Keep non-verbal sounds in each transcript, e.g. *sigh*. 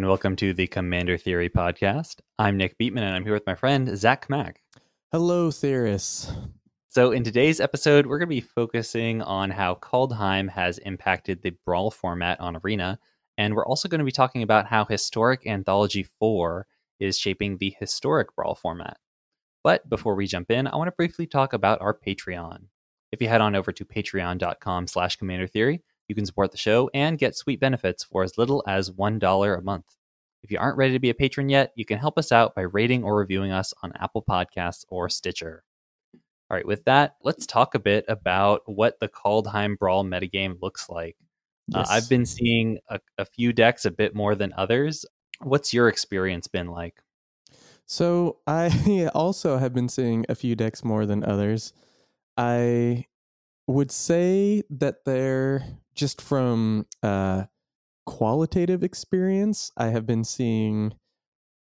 And welcome to the Commander Theory podcast. I'm Nick Beatman, and I'm here with my friend Zach Mack. Hello, theorists. So, in today's episode, we're going to be focusing on how Kaldheim has impacted the Brawl format on Arena, and we're also going to be talking about how Historic Anthology 4 is shaping the Historic Brawl format. But before we jump in, I want to briefly talk about our Patreon. If you head on over to patreon.com slash commander theory, you can support the show and get sweet benefits for as little as $1 a month. If you aren't ready to be a patron yet, you can help us out by rating or reviewing us on Apple Podcasts or Stitcher. All right, with that, let's talk a bit about what the Kaldheim Brawl metagame looks like. Yes. Uh, I've been seeing a, a few decks a bit more than others. What's your experience been like? So I *laughs* also have been seeing a few decks more than others. I would say that they're just from uh, qualitative experience. I have been seeing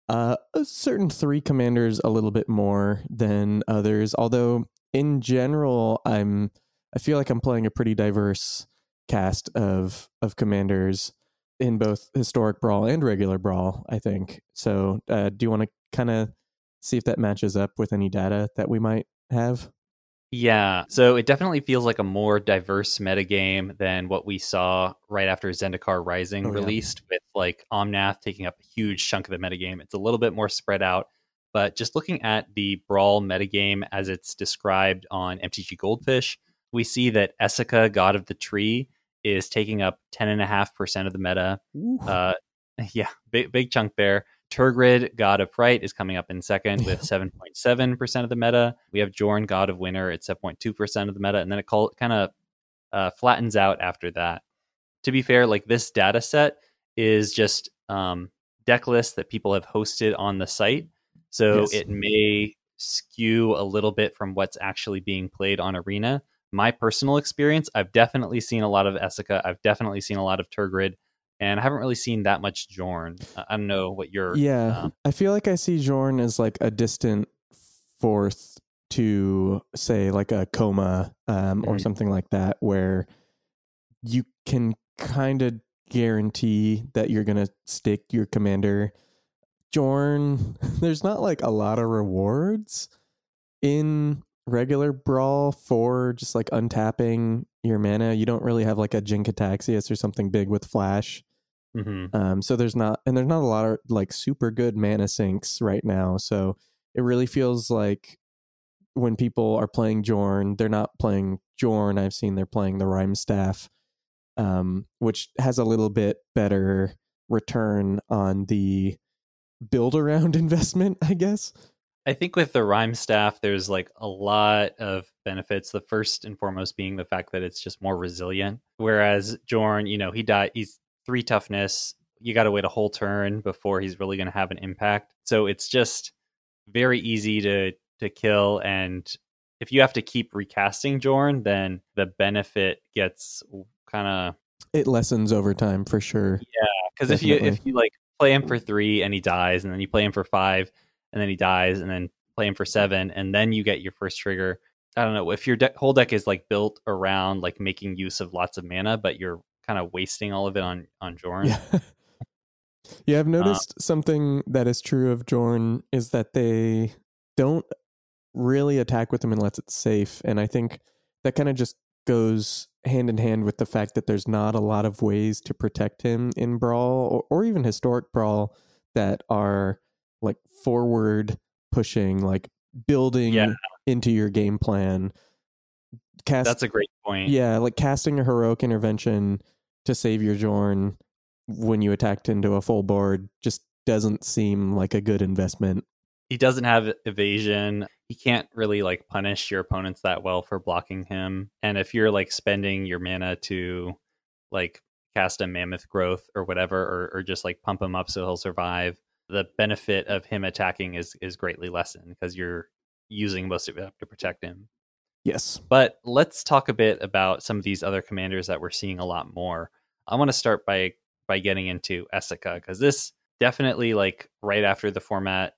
uh, a certain three commanders a little bit more than others. Although in general, I'm I feel like I'm playing a pretty diverse cast of of commanders in both historic brawl and regular brawl. I think so. Uh, do you want to kind of see if that matches up with any data that we might have? Yeah, so it definitely feels like a more diverse metagame than what we saw right after Zendikar Rising oh, released, yeah. with like Omnath taking up a huge chunk of the metagame. It's a little bit more spread out, but just looking at the Brawl metagame as it's described on MTG Goldfish, we see that Esika, God of the Tree, is taking up 10.5% of the meta. Uh, *laughs* yeah, big, big chunk there. Tergrid, God of Fright, is coming up in second with 7.7% of the meta. We have Jorn, God of Winter, at 7.2% of the meta. And then it kind of uh, flattens out after that. To be fair, like this data set is just um, deck lists that people have hosted on the site. So yes. it may skew a little bit from what's actually being played on Arena. My personal experience, I've definitely seen a lot of Esika. I've definitely seen a lot of Tergrid and I haven't really seen that much Jorn. I don't know what you're. Yeah, um, I feel like I see Jorn as like a distant fourth to say like a Koma um, mm-hmm. or something like that, where you can kind of guarantee that you're gonna stick your commander. Jorn, *laughs* there's not like a lot of rewards in regular brawl for just like untapping your mana. You don't really have like a Jin-Gitaxias or something big with flash. Mm-hmm. Um, so there's not, and there's not a lot of like super good mana sinks right now. So it really feels like when people are playing Jorn, they're not playing Jorn. I've seen they're playing the Rimestaff, um, which has a little bit better return on the build around *laughs* investment, I guess. I think with the Rimestaff, there's like a lot of benefits. The first and foremost being the fact that it's just more resilient. Whereas Jorn, you know, he died. He's three toughness. You got to wait a whole turn before he's really going to have an impact. So it's just very easy to to kill. And if you have to keep recasting Jorn, then the benefit gets kind of it lessens over time for sure. Yeah, because if you if you like play him for three and he dies, and then you play him for five and then he dies, and then play him for seven, and then you get your first trigger. I don't know if your de- whole deck is like built around like making use of lots of mana, but you're kind of wasting all of it on on Jorn. Yeah. *laughs* yeah, I've uh, noticed something that is true of Jorn is that they don't really attack with him unless it's safe, and I think that kind of just goes hand in hand with the fact that there's not a lot of ways to protect him in brawl or, or even historic brawl that are like forward pushing, like building yeah. into your game plan. Cast, That's a great point. Yeah, like casting a heroic intervention to save your Jorn when you attacked into a full board just doesn't seem like a good investment. He doesn't have evasion. He can't really like punish your opponents that well for blocking him. And if you're like spending your mana to like cast a mammoth growth or whatever, or, or just like pump him up so he'll survive, the benefit of him attacking is is greatly lessened because you're using most of it up to protect him. Yes. But let's talk a bit about some of these other commanders that we're seeing a lot more. I want to start by by getting into Esika because this definitely like right after the format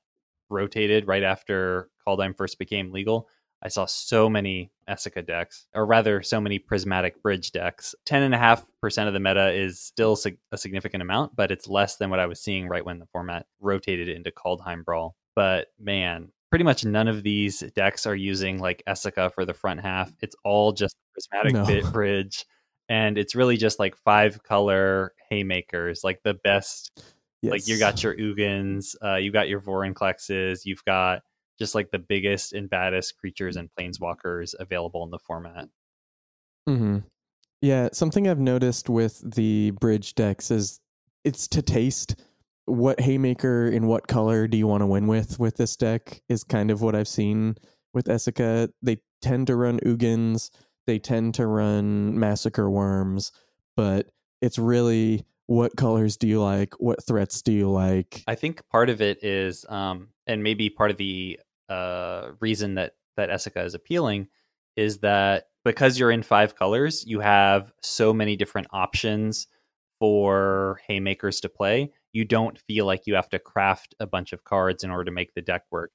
rotated, right after Kaldheim first became legal, I saw so many Esika decks, or rather, so many prismatic bridge decks. 10.5% of the meta is still a significant amount, but it's less than what I was seeing right when the format rotated into Kaldheim Brawl. But man, pretty much none of these decks are using like Esika for the front half. It's all just prismatic no. bit bridge. And it's really just like five color haymakers, like the best. Yes. Like you got your Ugins, uh, you got your Vorinclexes, you've got just like the biggest and baddest creatures and planeswalkers available in the format. Mm-hmm. Yeah, something I've noticed with the bridge decks is it's to taste. What haymaker in what color do you want to win with with this deck is kind of what I've seen with Esika. They tend to run Ugins, they tend to run Massacre Worms, but it's really what colors do you like? What threats do you like? I think part of it is, um, and maybe part of the uh, reason that that Esika is appealing is that because you're in five colors, you have so many different options for haymakers to play. You don't feel like you have to craft a bunch of cards in order to make the deck work.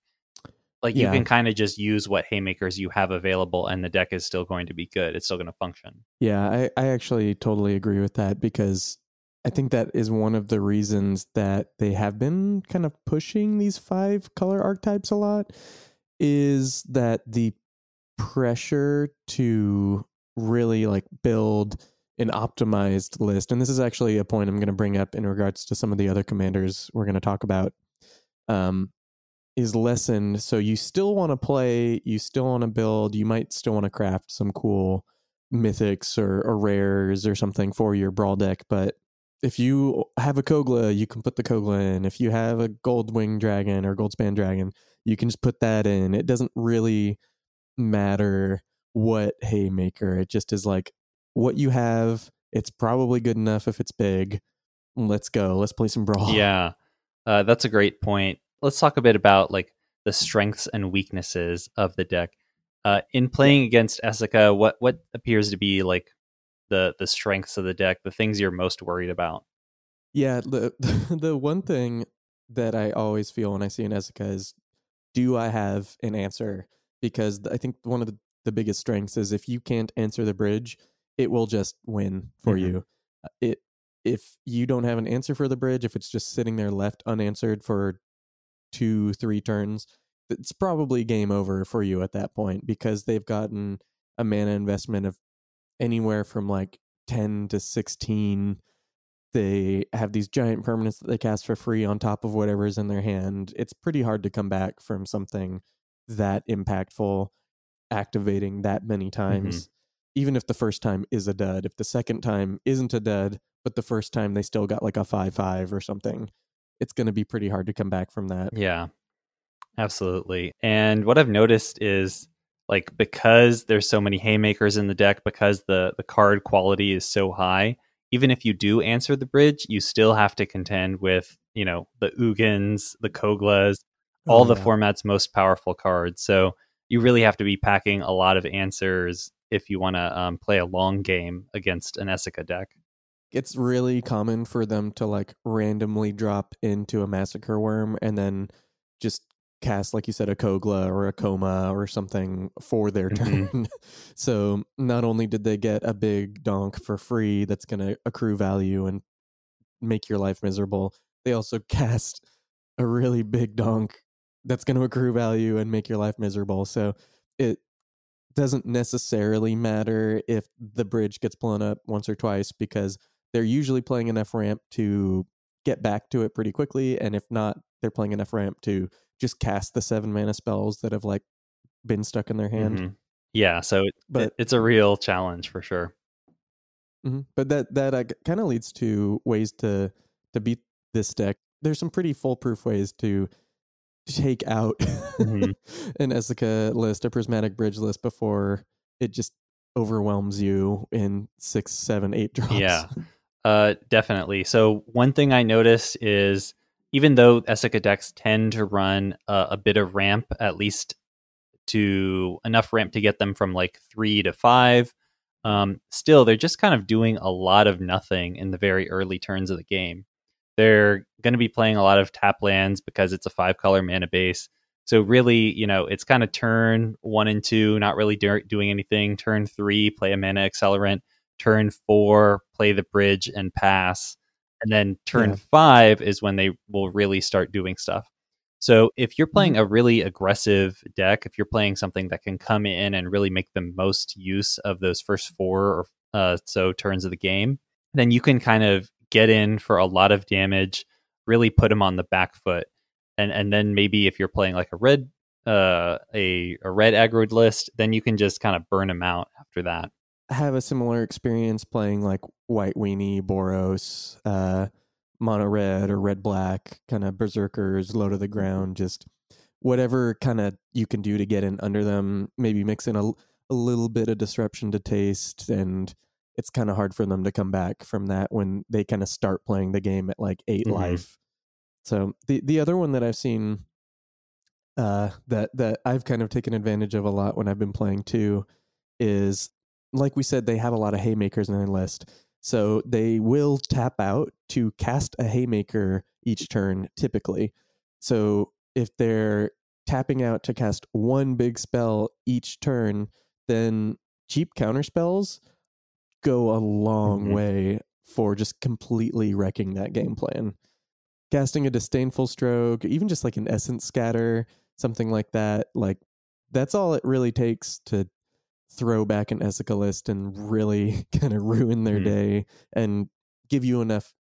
Like yeah. you can kind of just use what haymakers you have available, and the deck is still going to be good. It's still going to function. Yeah, I, I actually totally agree with that because I think that is one of the reasons that they have been kind of pushing these five color archetypes a lot is that the pressure to really like build an optimized list and this is actually a point i'm going to bring up in regards to some of the other commanders we're going to talk about um, is lessened. So you still want to play you still want to build you might still want to craft some cool mythics or, or rares or something for your brawl deck but if you have a Kogla, you can put the Kogla in. If you have a Goldwing Dragon or Goldspan Dragon, you can just put that in. It doesn't really matter what Haymaker. It just is like what you have. It's probably good enough if it's big. Let's go. Let's play some Brawl. Yeah, uh, that's a great point. Let's talk a bit about like the strengths and weaknesses of the deck. Uh, in playing against Esika, what what appears to be like the the strengths of the deck, the things you're most worried about? Yeah, the *laughs* the one thing that I always feel when I see an Esika is, do I have an answer? Because I think one of the, the biggest strengths is if you can't answer the bridge, it will just win for mm-hmm. you. Uh, it if you don't have an answer for the bridge, if it's just sitting there left unanswered for two, three turns, it's probably game over for you at that point because they've gotten a mana investment of anywhere from like 10 to 16 they have these giant permanents that they cast for free on top of whatever's in their hand. It's pretty hard to come back from something that impactful activating that many times mm-hmm. even if the first time is a dud. If the second time isn't a dud but the first time they still got like a 5-5 or something it's going to be pretty hard to come back from that. Yeah. Absolutely. And what i've noticed is like because there's so many haymakers in the deck because the the card quality is so high even if you do answer the bridge you still have to contend with you know the ugins the koglas oh, all yeah. the format's most powerful cards so you really have to be packing a lot of answers if you want to um, play a long game against an Esika deck it's really common for them to like randomly drop into a massacre worm and then just cast, like you said, a Kogla or a Koma or something for their mm-hmm. turn. *laughs* so not only did they get a big donk for free that's going to accrue value and make your life miserable, they also *laughs* cast a really big donk that's going to accrue value and make your life miserable. So it doesn't necessarily matter if the bridge gets blown up once or twice because they're usually playing enough ramp to get back to it pretty quickly. And if not, they're playing enough ramp to just cast the seven mana spells that have like been stuck in their hand. Mm-hmm. Yeah, so it, but it, it's a real challenge for sure. Mm-hmm. But that that uh, kind of leads to ways to to beat this deck. There's some pretty foolproof ways to take out mm-hmm. *laughs* an Esika list, a prismatic bridge list before it just overwhelms you in six, seven, eight *laughs* drops. Yeah, uh, definitely. So one thing I noticed is even though Esika decks tend to run a, a bit of ramp, at least to enough ramp to get them from like three to five, um, still they're just kind of doing a lot of nothing in the very early turns of the game. They're going to be playing a lot of tap lands because it's a five color mana base. So really, you know, it's kind of turn one and two, not really do- doing anything. Turn three, play a mana accelerant. Turn four, play the bridge and pass. And then turn yeah. five is when they will really start doing stuff. So if you're playing mm-hmm. a really aggressive deck, if you're playing something that can come in and really make the most use of those first four or uh, so turns of the game, then you can kind of get in for a lot of damage, really put them on the back foot and and then maybe if you're playing like a red uh a a red aggroed list, then you can just kind of burn them out after that. Have a similar experience playing like white weenie, Boros, uh, mono red or red black, kind of berserkers, low to the mm-hmm. ground, just whatever kind of you can do to get in under them. Maybe mix in a, a little bit of disruption to taste, and it's kind of hard for them to come back from that when they kind of start playing the game at like 8 mm-hmm. life so the the other one that I've seen uh, that that I've kind of taken advantage of a lot when I've been playing too is like we said they have a lot of haymakers in their list. So they will tap out to cast a haymaker each turn typically. So if they're tapping out to cast one big spell each turn, then cheap counter spells go a long mm-hmm. way for just completely wrecking that game plan casting a disdainful stroke, even just like an essence scatter, something like that. Like that's all it really takes to throw back an Esika list and really *laughs* kind of ruin their mm. day and give you enough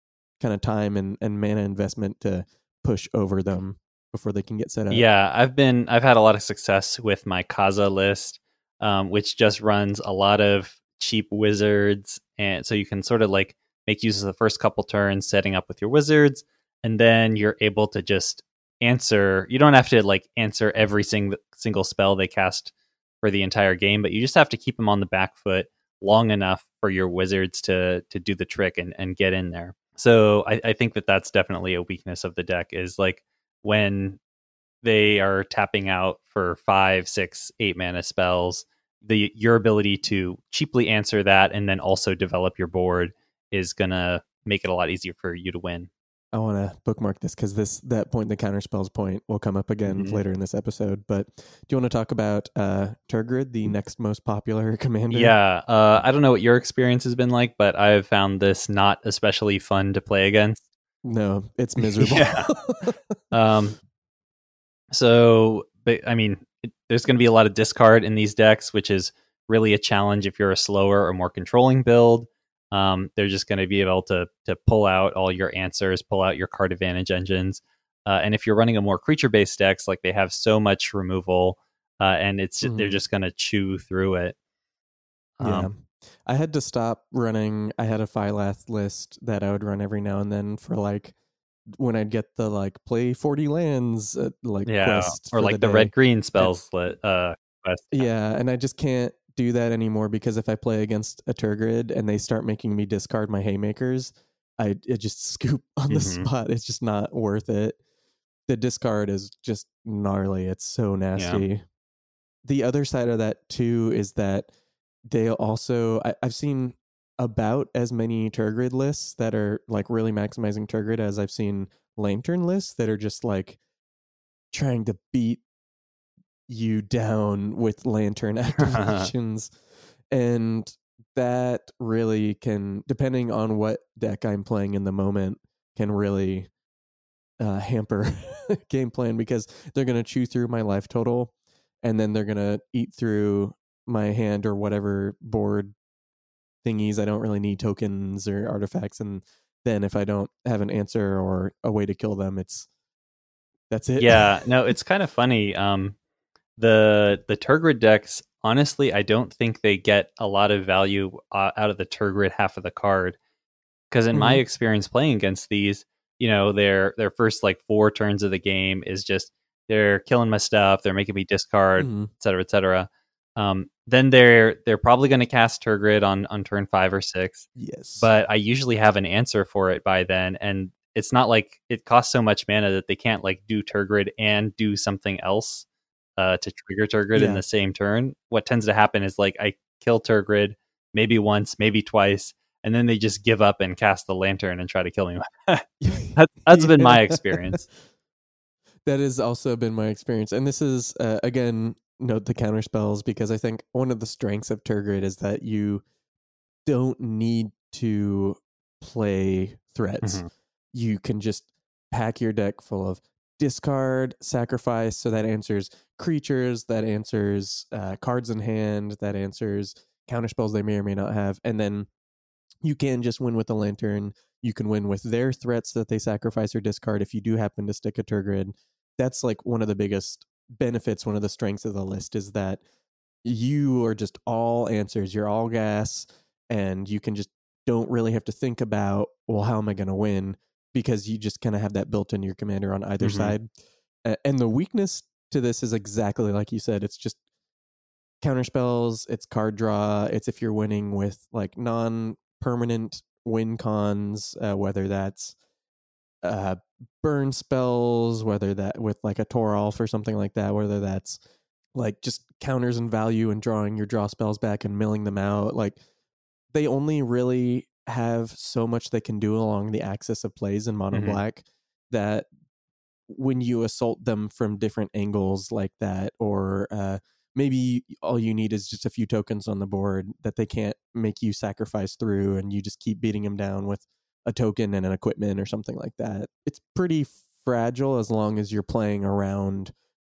kind of time and, and mana investment to push over them before they can get set up. Yeah, I've been I've had a lot of success with my Kaza list, um, which just runs a lot of cheap wizards, and so you can sort of like make use of the first couple turns setting up with your wizards, and then you're able to just answer you don't have to like answer every sing- single spell they cast for the entire game but you just have to keep them on the back foot long enough for your wizards to to do the trick and, and get in there. So I, I think that that's definitely a weakness of the deck is like when they are tapping out for five six eight mana spells the your ability to cheaply answer that and then also develop your board is gonna make it a lot easier for you to win I want to bookmark this because this that point, the counter spells point, will come up again mm-hmm. later in this episode. But do you want to talk about uh, Tergrid, the next most popular *laughs* commander? Yeah, uh, I don't know what your experience has been like, but I've found this not especially fun to play against. No, it's *laughs* miserable. yeah. um. So, but I mean, it, there's going to be a lot of discard in these decks, which is really a challenge if you're a slower or more controlling build. Um, they're just going to be able to to pull out all your answers, pull out your card advantage engines. Uh, and if you're running a more creature based decks, like they have so much removal, uh, and it's mm-hmm. they're just going to chew through it. Um, yeah. I had to stop running. I had a Phylath list that I would run every now and then for like when I'd get the like play 40 lands uh, like yeah or like the, the red green spells uh quest. yeah and I just can't do that anymore because if I play against a Tergrid and they start making me discard my haymakers, I, I just *laughs* scoop on the mm-hmm. spot. It's just not worth it. The discard is just gnarly. It's so nasty. Yeah. The other side of that too is that they also I, I've seen about as many Tergrid lists that are like really maximizing Tergrid as I've seen Lantern lists that are just like trying to beat you down with lantern *laughs* activations. And that really can depending on what deck i'm playing in the moment can really uh, hamper *laughs* game plan because they're going to chew through my life total and then they're going to eat through my hand or whatever board thingies. I don't really need tokens or artifacts. And then if i don't have an answer or a way to kill them it's that's it. Yeah. *laughs* No it's kind of funny um the the Tergrid decks, honestly, I don't think they get a lot of value uh, out of the Tergrid half of the card. Because in mm-hmm. my experience playing against these, you know, their their first like four turns of the game is just they're killing my stuff, they're making me discard, mm-hmm. et cetera, et cetera. Um, then they're they're probably going to cast Tergrid on on turn five or six. Yes, but I usually have an answer for it by then, and it's not like it costs so much mana that they can't like do Tergrid and do something else uh, to trigger Tergrid yeah. in the same turn, what tends to happen is like I kill Tergrid maybe once, maybe twice, and then they just give up and cast the lantern and try to kill me. *laughs* that, *laughs* has been my experience. that has also been my experience. And this is, uh, again, note the counter spells because I think one of the strengths of Tergrid is that you don't need to play threats. Mm-hmm. You can just pack your deck full of discard, sacrifice. So that answers creatures, that answers uh, cards in hand, that answers counter spells they may or may not have. And then you can just win with the lantern. You can win with their threats that they sacrifice or discard if you do happen to stick a Tergrid. That's like one of the biggest benefits, one of the strengths of the list is that you are just all answers. You're all gas, and you can just don't really have to think about, well, how am I going to win? Because you just kind of have that built in your commander on either mm-hmm. side. And the weakness to this is exactly like you said. It's just counter spells, it's card draw, it's if you're winning with like non permanent win cons, uh, whether that's uh, burn spells, whether that with like a Toralf or something like that, whether that's like just counters and value and drawing your draw spells back and milling them out. Like they only really have so much they can do along the axis of plays in mono mm-hmm. black that when you assault them from different angles like that or uh, maybe all you need is just a few tokens on the board that they can't make you sacrifice through and you just keep beating them down with a token and an equipment or something like that. It's pretty fragile as long as you're playing around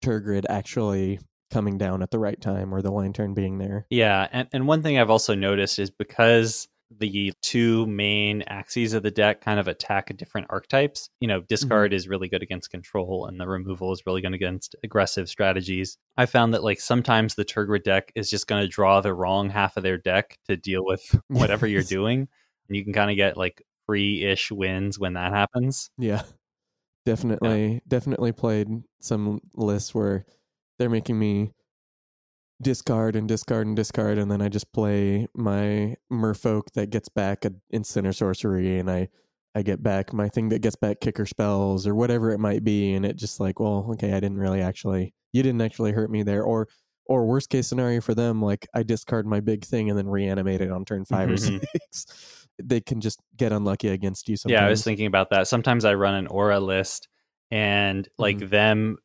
Tergrid actually coming down at the right time or the lantern being there. Yeah, and, and one thing I've also noticed is because the two main axes of the deck kind of attack different archetypes. You know, discard mm-hmm. is really good against control, and the removal is really good against aggressive strategies. I found that like sometimes the Tergrid deck is just going to draw the wrong half of their deck to deal with *laughs* whatever you're doing, and you can kind of get like free-ish wins when that happens. Yeah, definitely, yeah. definitely played some lists where they're making me discard and discard and discard, and then I just play my merfolk that gets back an instant or sorcery, and I I get back my thing that gets back kicker spells or whatever it might be, and it just like, well, okay, I didn't really actually, you didn't actually hurt me there, or or worst case scenario for them, like I discard my big thing and then reanimate it on turn 5 mm-hmm. or six. *laughs* they can just get unlucky against you. Sometimes. Yeah, I was thinking about that. Sometimes I run an aura list, and like mm-hmm. them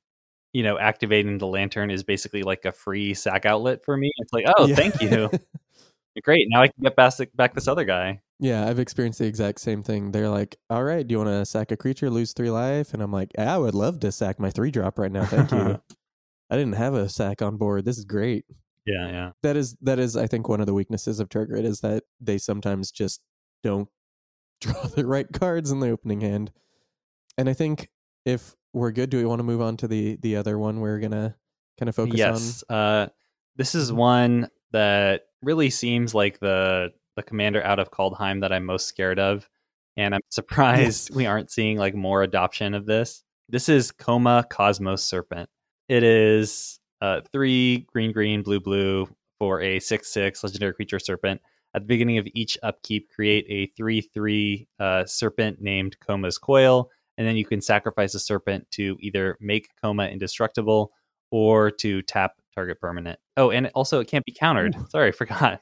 you know, activating the lantern is basically like a free sack outlet for me. It's like, *laughs* oh, yeah. thank you. *laughs* Great. Now I can get back, back this other guy. Yeah, I've experienced the exact same thing. They're like, all right, do you want to sack a creature, lose three life? And I'm like, yeah, I would love to sack my three drop right now. Thank you. *laughs* I didn't have a sack on board. This is great. Yeah, yeah. That is that is I think one of the weaknesses of Tergrid is that they sometimes just don't draw the right cards in the opening hand. And I think if we're good. Do we want to move on to the the other one we're gonna kind of focus yes. on? Uh, this is one that really seems like the the commander out of Kaldheim that I'm most scared of, and I'm surprised yes. we aren't seeing like more adoption of this. This is Koma Cosmos Serpent. It is uh, three green, green, blue, blue for a six six legendary creature serpent. At the beginning of each upkeep, create a three three uh, serpent named Koma's Coil and then you can sacrifice a serpent to either make Koma indestructible or to tap target permanent. Oh, and also it can't be countered. Sorry, I forgot.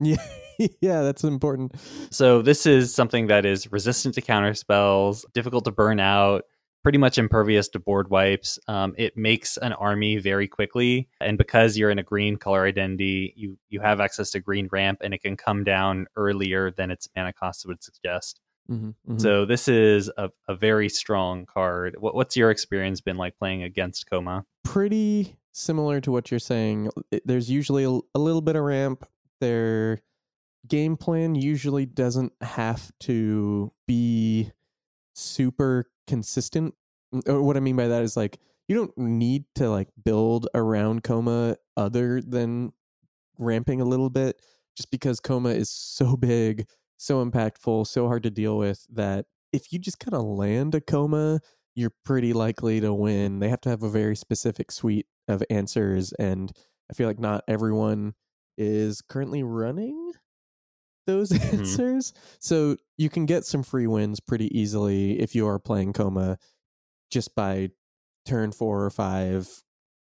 Yeah, *laughs* yeah, that's important. So this is something that is resistant to counter spells, difficult to burn out, pretty much impervious to board wipes. Um, it makes an army very quickly, and because you're in a green color identity, you you have access to green ramp, and it can come down earlier than its mana cost would suggest. Mm-hmm, mm-hmm. So this is a, a very strong card. What, what's your experience been like playing against Koma? Pretty similar to what you're saying. There's usually a, a little bit of ramp. Their game plan usually doesn't have to be super consistent. What I mean by that is like you don't need to like build around Koma other than ramping a little bit just because Koma is so big so impactful, so hard to deal with that if you just kind of land a Koma, you're pretty likely to win. They have to have a very specific suite of answers, and I feel like not everyone is currently running those *laughs* mm-hmm. answers. So you can get some free wins pretty easily if you are playing Koma just by turn four or five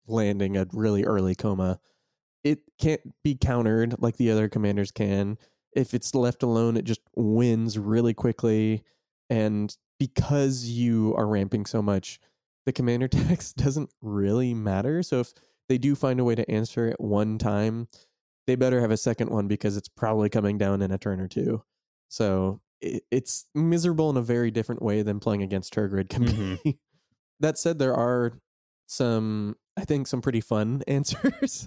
landing a really early Koma. It can't be countered like the other commanders can if it's left alone, it just wins really quickly. And because you are ramping so much, the commander *laughs* text doesn't really matter. So if they do find a way to answer it one time, they better have a second one because it's probably coming down in a turn or two. So it's miserable in a very different way than playing against Tergrid can *laughs* mm-hmm. that said, there are some I think some pretty fun *laughs* answers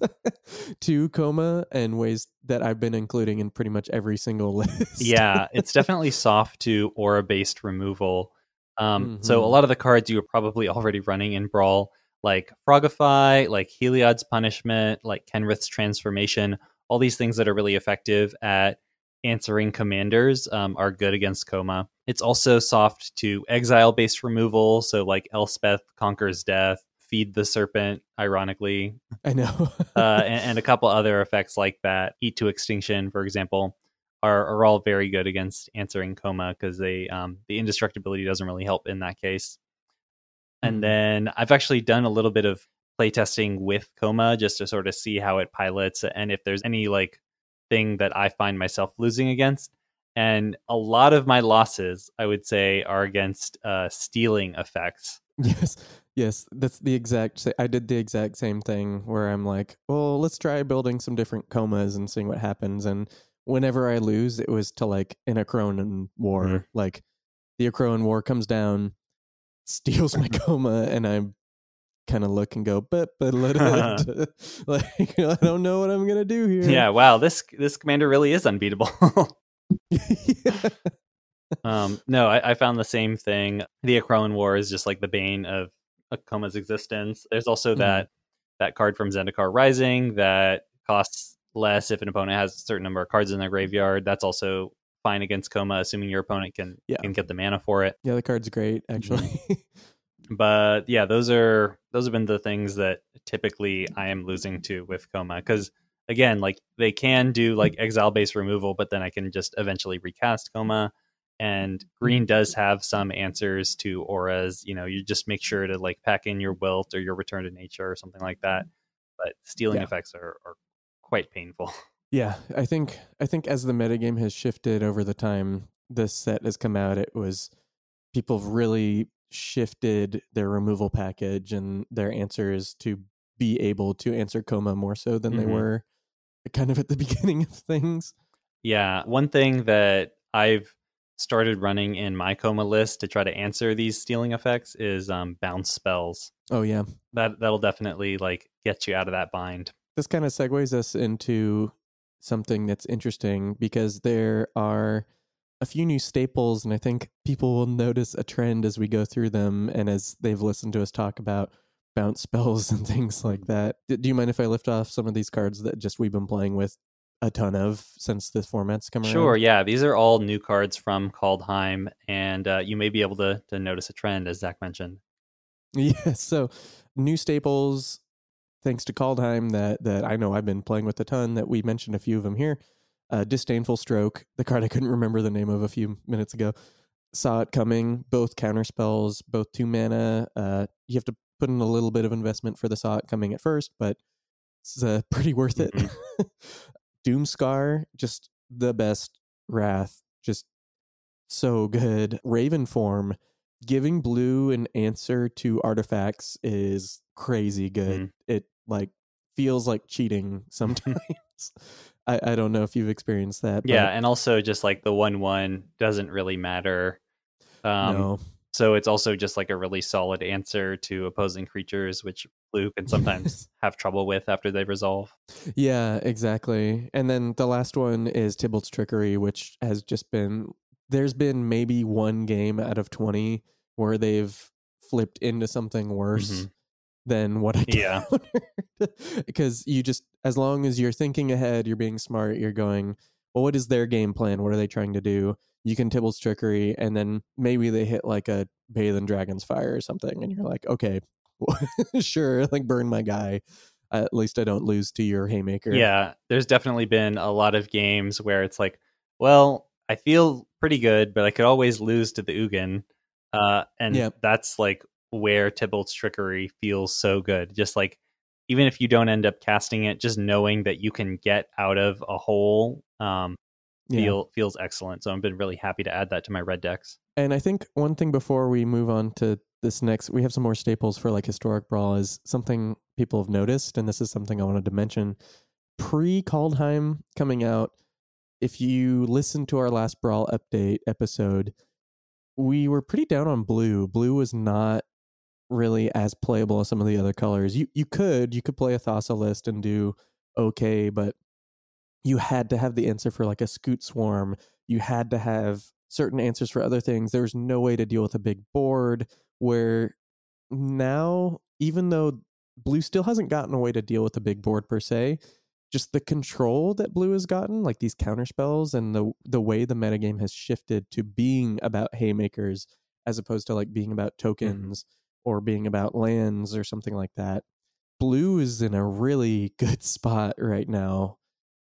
to Koma and ways that I've been including in pretty much every single *laughs* list. yeah, it's definitely soft to aura based removal. Um, mm-hmm. So a mm-hmm. lot of the cards you were probably already running in Brawl, like Frogify, like Heliod's Punishment, like Kenrith's Transformation, all these things that are really effective at answering commanders um, are good against Koma. It's also soft to exile based removal, so like Elspeth conquers death, feed the serpent, ironically. I know. uh, and, and, a couple other effects like that, eat to extinction, for example, are, are all very good against answering Koma because they um, the indestructibility doesn't really help in that case. And mm-hmm. then I've actually done a little bit of playtesting with Koma just to sort of see how it pilots and if there's any like thing that I find myself losing against. And a lot of my losses, I would say, are against uh, stealing effects. *laughs* Yes. Yes, that's the exact. I did the exact same thing where I'm like, well, let's try building some different Komas and seeing what happens. And whenever I lose, it was to like an Akroan war. Mm-hmm. Like the Akroan war comes down, *laughs* steals my *laughs* Koma, and I kind of look and go, but but *laughs* like I don't know what I'm gonna do here. Yeah, wow this this commander really is unbeatable. yeah. Um, no, I, I, found the same thing. The Akroan War is just like the bane of Akoma's existence. There's also mm-hmm. that that card from Zendikar Rising that costs less if an opponent has a certain number of cards in their graveyard. That's also fine against Koma, assuming your opponent can yeah. can get the mana for it. Yeah, the card's great actually. Mm-hmm. *laughs* but yeah, those are those have been the things that typically I am losing to with Koma because again, like they can do like exile based removal, but then I can just eventually recast Koma and green does have some answers to auras you know you just make sure to like pack in your wilt or your return to nature or something like that but stealing yeah. effects are, are quite painful *laughs* yeah i think i think as the metagame has shifted over the time this set has come out it was people really shifted their removal package and their answers to be able to answer Koma more so than mm-hmm. they were kind of at the *laughs* beginning of things yeah one thing that i've started running in my Koma list to try to answer these stealing effects is um, bounce spells. Oh yeah, that that'll definitely like get you out of that bind. This kind of segues us into something that's interesting because there are a few new staples, and I think people will notice a trend as we go through them and as they've listened to us talk about bounce *laughs* spells and things like that. Do you mind if I lift off some of these cards that just we've been playing with a ton of since this format's come around? Sure, yeah. These are all new cards from Kaldheim, and uh, you may be able to, to notice a trend, as Zach mentioned. *laughs* Yeah, so new staples, thanks to Kaldheim, that, that I know I've been playing with a ton, that we mentioned a few of them here. Uh, Disdainful Stroke, the card I couldn't remember the name of a few minutes ago, saw it coming. Both counter spells, both two mana. Uh, you have to put in a little bit of investment for the saw it coming at first, but it's uh, *laughs* pretty worth it. *laughs* Mm-hmm. Just the best Wrath, just so good. Ravenform, giving blue an answer to artifacts is crazy good. Mm. It like feels like cheating *laughs* sometimes. *laughs* I, I don't know if you've experienced that. Yeah, and also just like the one one doesn't really matter. Um, no. So it's also just like a really solid answer to opposing creatures, which blue can *laughs* sometimes have trouble with after they resolve. Yeah, exactly. And then the last one is Tybalt's Trickery, which has just been there's been maybe one game out of 20 where they've flipped into something worse mm-hmm. than what I yeah. *laughs* because you just as long as you're thinking ahead, you're being smart, you're going, well, what is their game plan? What are they trying to do? You can Tybalt's Trickery, and then maybe they hit like a Bathe in Dragon's Fire or something, and you're like, okay, *laughs* sure, like burn my guy. At least I don't lose to your haymaker. Yeah, there's definitely been a lot of games where it's like, well, I feel pretty good, but I could always lose to the Ugin. Uh, and yep. that's like where Tybalt's trickery feels so good. Just like even if you don't end up casting it, just knowing that you can get out of a hole um, feel yeah. feels excellent. So I've been really happy to add that to my red decks. And I think one thing before we move on to this next we have some more staples for like historic brawl is something people have noticed and this is something i wanted to mention pre kaldheim coming out if you listen to our last brawl update episode we were pretty down on blue blue was not really as playable as some of the other colors you you could you could play a thassa list and do okay but you had to have the answer for like a Scute Swarm you had to have certain answers for other things there was no way to deal with a big board where now even though blue still hasn't gotten a way to deal with the big board per se just the control that blue has gotten like these counter spells and the the way the metagame has shifted to being about haymakers as opposed to like being about mm-hmm. tokens mm-hmm. Or being about lands or something like that blue is in a really *laughs* good spot right now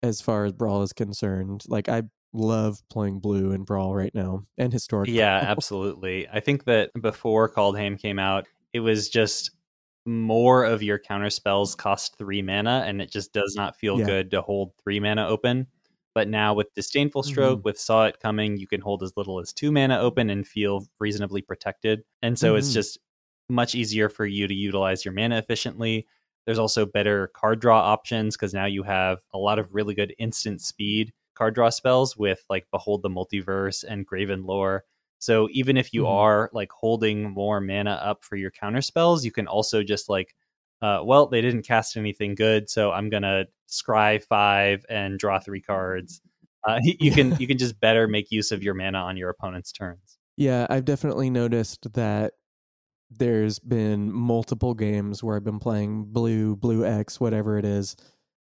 as far as brawl is concerned like i love playing blue and brawl right now and historic yeah *laughs* absolutely i think that before kaldheim came out it was just more of your counter spells cost three mana and it just does not feel yeah. good to hold three mana open but now with disdainful stroke mm-hmm. with saw it coming you can hold as little as two mana open and feel reasonably protected and so mm-hmm. it's just much easier for you to utilize your mana efficiently there's also better card draw options because now you have a lot of really good instant speed card draw spells with like Behold the Multiverse and Graven Lore. So even if you mm-hmm. are like holding more mana up for your counter spells, you can also just like, uh, well, they didn't cast anything good, so I'm gonna scry five and draw three cards. Uh, *laughs* you can *laughs* you can just better make use of your mana on your opponent's turns. Yeah, I've definitely noticed that there's been multiple games where I've been playing blue, blue X, whatever it is,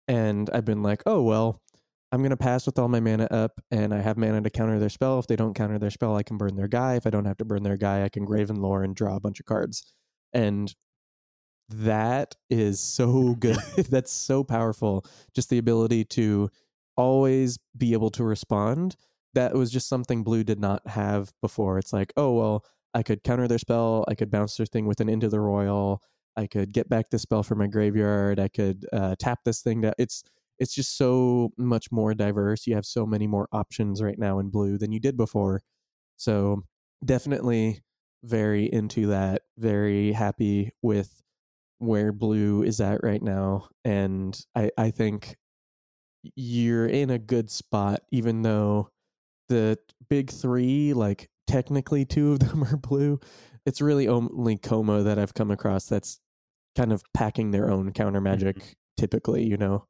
and I've been like, oh well, I'm going to pass with all my mana up, and I have mana to counter their spell. If they don't counter their spell, I can burn their guy. If I don't have to burn their guy, I can Graven Lore and draw a bunch of cards. And that is so *laughs* good. *laughs* That's so powerful. Just the ability to always be able to respond. That was just something Blue did not have before. It's like, oh, well, I could counter their spell. I could bounce their thing with an Into the Roil. I could get back the spell from my graveyard. I could uh, tap this thing down. It's it's just so much more diverse. You have so many more options right now in blue than you did before. So definitely very into that. Very happy with where blue is at right now. And I, I think you're in a good spot, even though the big three, like technically two of them *laughs* are blue. It's really only Koma that I've come across that's kind of packing their own counter magic mm-hmm. typically, you know.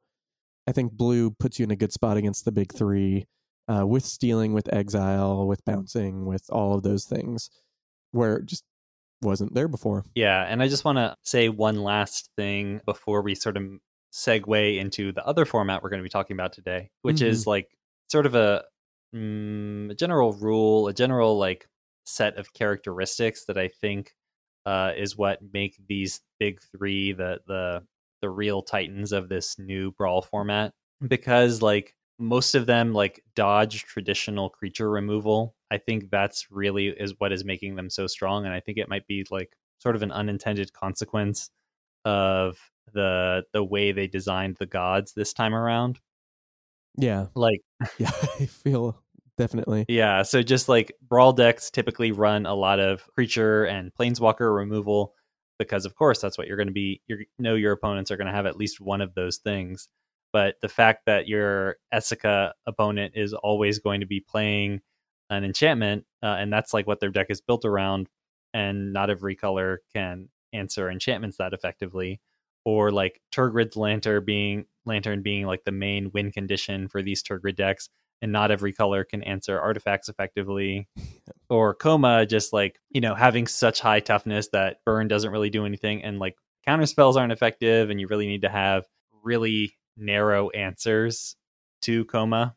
I think blue puts you in a good spot against the big three, uh, with stealing, with exile, with bouncing, with all of those things, where it just wasn't there before. Yeah, and I just want to say one last thing before we sort of segue into the other format we're going to be talking about today, which mm-hmm. is like sort of a, mm, a general rule, a general like set of characteristics that I think uh, is what make these big three the the the real titans of this new brawl format. Because like most of them like dodge traditional creature removal. I think that's really is what is making them so strong and i think it might be like sort of an unintended consequence of the the way they designed the gods this time around yeah. Like *laughs* yeah i feel definitely. Yeah so just like brawl decks typically run a lot of creature and planeswalker removal because of course that's what you're going to be you know your opponents are going to have at least one of those things. But the fact that your Esika opponent is always going to be playing an enchantment uh, and that's like what their deck is built around and not every color can answer enchantments that effectively or like Tergrid's lantern being lantern being like the main win condition for these Tergrid decks and not every color can answer artifacts effectively. *laughs* or Koma, just like, you know, having such high toughness that burn doesn't really do anything and like counter spells aren't effective and you really need to have really narrow answers to Koma.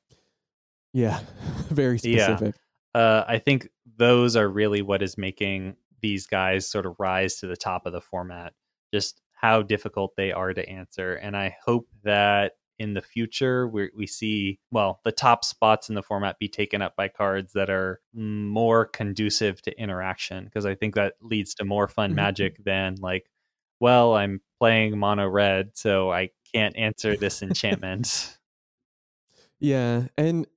Yeah, *laughs* very specific. Yeah. Uh, I think those are really what is making these guys sort of rise to the top of the format. Just how difficult they are to answer. And I hope that in the future we we see well the top spots in the format be taken up by cards that are more conducive to interaction because I think that leads to more fun mm-hmm. magic than like well I'm playing mono red so I can't answer this *laughs* enchantment. yeah, and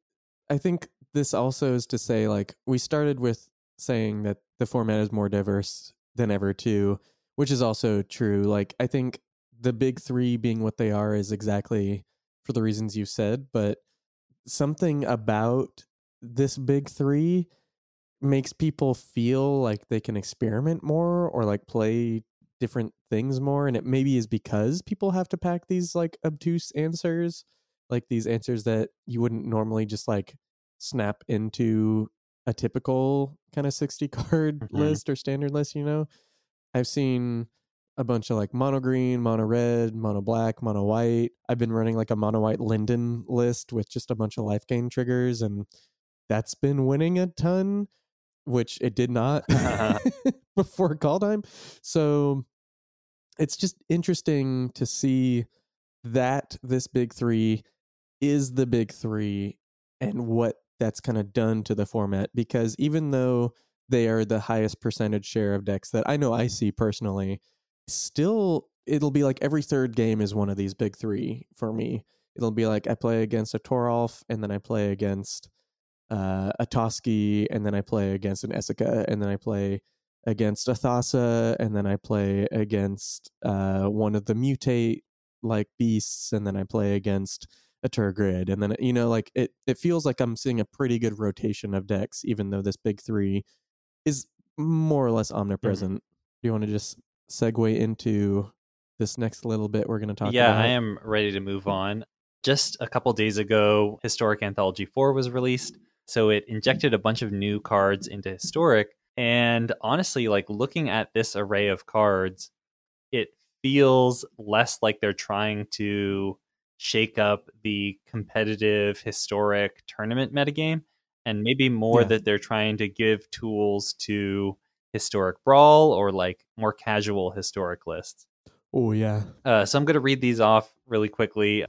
I think this also is to say like we started with saying that the format is more diverse than ever too, which is also true. Like I think the big 3 being what they are is exactly for the reasons you said, but something about this big 3 makes people feel like they can experiment more or like play different things more and it maybe is because people have to pack these like obtuse answers like these answers that you wouldn't normally just like snap into a typical kind of 60 card mm-hmm. list or standard list you know i've seen a bunch of like mono green mono red mono black mono white i've been running like a mono white linden list with just a bunch of life gain triggers and that's been winning a ton which it did not *laughs* *laughs* before Kaldheim. So it's just interesting to see that this big three is the big three and what that's kind of done to the format because even though they are the highest percentage share of decks that I know I see personally, still it'll be like every third game is one of these big three for me. It'll be like I play against a Toralf and then I play against uh, a Toski, and then I play against an Esika, and then I play against a Thassa, and then I play against uh, one of the mutate like beasts, and then I play against a Tergrid, and then you know, like it, it feels like I'm seeing a pretty good rotation of decks, even though this big three is more or less mm-hmm. omnipresent. Mm-hmm. Do you want to just segue into this next little bit we're going to talk yeah, about? Yeah, I am ready to move on. Just a couple days ago, Historic Anthology 4 was released. So it injected a bunch of new cards into Historic. And honestly, like looking at this array of cards, it feels less like they're trying to shake up the competitive historic tournament metagame and maybe more yeah. that they're trying to give tools to historic brawl or like more casual historic lists. Oh yeah. Uh, so I'm going to read these off really quickly.